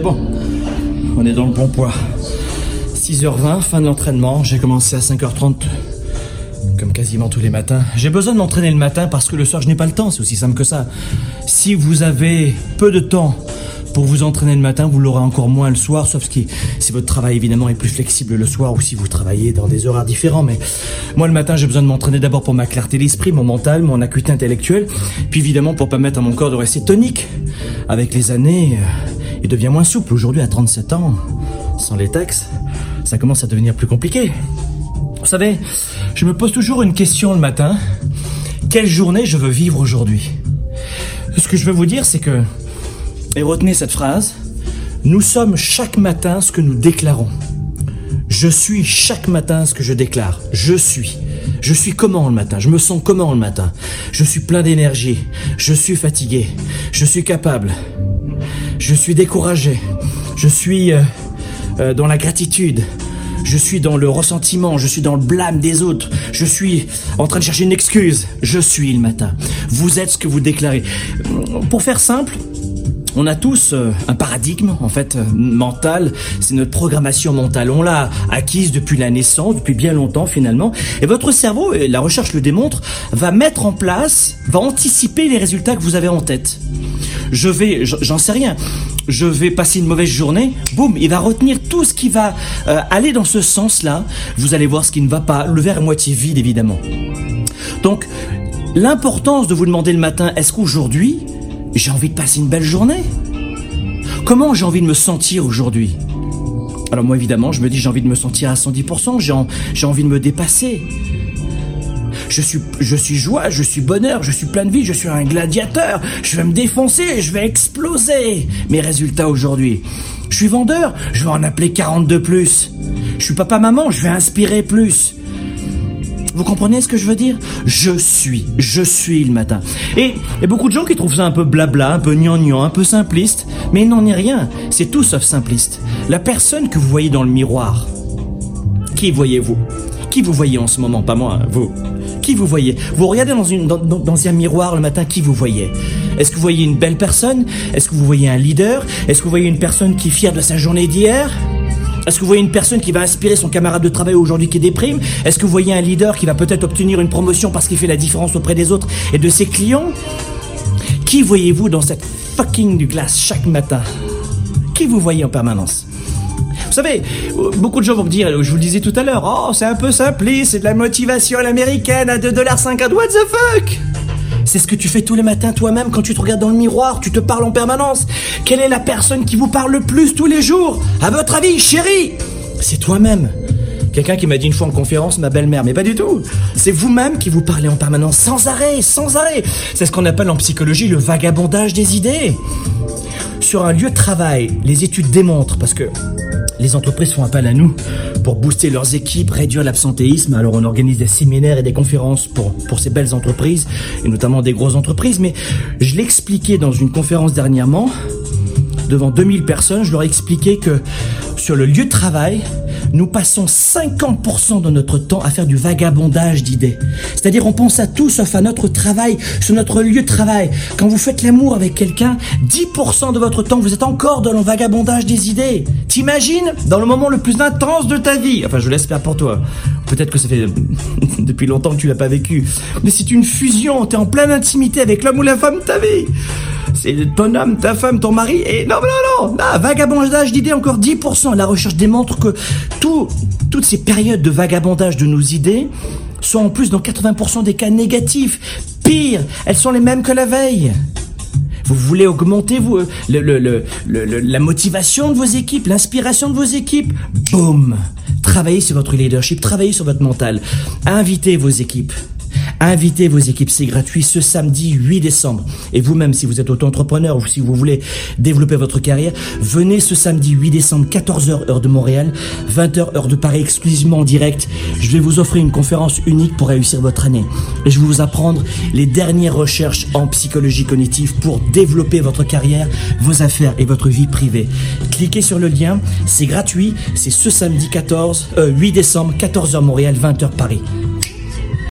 Bon. On est dans le bon poids. 6h20, fin de l'entraînement. J'ai commencé à 5h30, comme quasiment tous les matins. J'ai besoin de m'entraîner le matin parce que le soir, je n'ai pas le temps. C'est aussi simple que ça. Si vous avez peu de temps pour vous entraîner le matin, vous l'aurez encore moins le soir, sauf si, si votre travail évidemment est plus flexible le soir ou si vous travaillez dans des horaires différents. Mais moi le matin, j'ai besoin de m'entraîner d'abord pour ma clarté d'esprit, mon mental, mon acuité intellectuelle, puis évidemment pour permettre à mon corps de rester tonique. Avec les années, euh, il devient moins souple. Aujourd'hui, à 37 ans, sans les textes, ça commence à devenir plus compliqué. Vous savez, je me pose toujours une question le matin. Quelle journée je veux vivre aujourd'hui? Ce que je veux vous dire, c'est que et retenez cette phrase. Nous sommes chaque matin ce que nous déclarons. Je suis chaque matin ce que je déclare. Je suis. Je suis comment le matin? Je me sens comment le matin? Je suis plein d'énergie. Je suis fatigué. Je suis capable. Je suis découragé. Je suis euh, euh, dans la gratitude. Je suis dans le ressentiment, je suis dans le blâme des autres, je suis en train de chercher une excuse. Je suis le matin. Vous êtes ce que vous déclarez. Pour faire simple, on a tous euh, un paradigme en fait euh, mental, c'est notre programmation mentale. On l'a acquise depuis la naissance, depuis bien longtemps finalement. Et votre cerveau, et la recherche le démontre, va mettre en place, va anticiper les résultats que vous avez en tête. Je vais, j'en sais rien. Je vais passer une mauvaise journée, boum, il va retenir tout ce qui va euh, aller dans ce sens-là. Vous allez voir ce qui ne va pas, le verre est moitié vide évidemment. Donc, l'importance de vous demander le matin, est-ce qu'aujourd'hui, j'ai envie de passer une belle journée. Comment j'ai envie de me sentir aujourd'hui? Alors moi évidemment, je me dis j'ai envie de me sentir à 110%, j'ai, envie de me dépasser. Je suis, je suis joie, je suis bonheur, je suis plein de vie, je suis un gladiateur, je vais me défoncer, je vais exploser. Mes résultats aujourd'hui. Je suis vendeur, je vais en appeler 40 de plus. Je suis papa-maman, je vais inspirer plus. Vous comprenez ce que je veux dire? Je suis, je suis le matin. Et, et beaucoup de gens qui trouvent ça un peu blabla, un peu gnangnan, un peu simpliste, mais il n'en est rien. C'est tout sauf simpliste. La personne que vous voyez dans le miroir, qui voyez-vous? Qui vous voyez en ce moment? Pas moi, vous. Qui vous voyez? Vous regardez dans, une, dans, dans un miroir le matin, qui vous voyez? Est-ce que vous voyez une belle personne? Est-ce que vous voyez un leader? Est-ce que vous voyez une personne qui est fière de sa journée d'hier? Est-ce que vous voyez une personne qui va inspirer son camarade de travail aujourd'hui qui déprime? Est-ce que vous voyez un leader qui va peut-être obtenir une promotion parce qu'il fait la différence auprès des autres et de ses clients? Qui voyez-vous dans cette fucking glace chaque matin? Qui vous voyez en permanence? Vous savez, beaucoup de gens vont me dire, je vous le disais tout à l'heure, oh, c'est un peu simpliste, c'est de la motivation à l'américaine à 2,50$, what the fuck? C'est ce que tu fais tous les matins toi-même quand tu te regardes dans le miroir, tu te parles en permanence. Quelle est la personne qui vous parle le plus tous les jours? À votre avis, chérie C'est toi-même. Quelqu'un qui m'a dit une fois en conférence, ma belle-mère, mais pas du tout. C'est vous-même qui vous parlez en permanence, sans arrêt, sans arrêt. C'est ce qu'on appelle en psychologie le vagabondage des idées. Sur un lieu de travail, les études démontrent, parce que les entreprises font appel à nous pour booster leurs équipes, réduire l'absentéisme. Alors on organise des séminaires et des conférences pour, pour ces belles entreprises, et notamment des grosses entreprises. Mais je l'expliquais dans une conférence dernièrement, devant 2000 personnes, je leur ai expliqué que sur le lieu de travail, nous passons 50% de notre temps à faire du vagabondage d'idées. C'est-à-dire on pense à tout sauf à notre travail, sur notre lieu de travail. Quand vous faites l'amour avec quelqu'un, 10% de votre temps, vous êtes encore dans le vagabondage des idées. T'imagines? Dans le moment le plus intense de ta vie. Enfin, je l'espère pour toi. Peut-être que ça fait depuis longtemps que tu l'as pas vécu. Mais c'est une fusion, t'es en pleine intimité avec l'homme ou la femme de ta vie c'est ton homme, ta femme, ton mari, et non, non, non, non vagabondage d'idées, encore 10%. La recherche démontre que tout, toutes ces périodes de vagabondage de nos idées sont en plus dans 80% des cas négatifs. Pire, elles sont les mêmes que la veille. Vous voulez augmenter le, la motivation de vos équipes, l'inspiration de vos équipes? Boum Travaillez sur votre leadership, travaillez sur votre mental. Invitez vos équipes. Invitez vos équipes, c'est gratuit ce samedi 8 décembre. Et vous-même, si vous êtes auto-entrepreneur ou si vous voulez développer votre carrière, venez ce samedi 8 décembre, 14h heure de Montréal, 20h heure de Paris, exclusivement en direct. Je vais vous offrir une conférence unique pour réussir votre année. Et je vais vous apprendre les dernières recherches en psychologie cognitive pour développer votre carrière, vos affaires et votre vie privée. Cliquez sur le lien, c'est gratuit, c'est ce samedi 14, 8 euh, décembre, 14h Montréal, 20h Paris.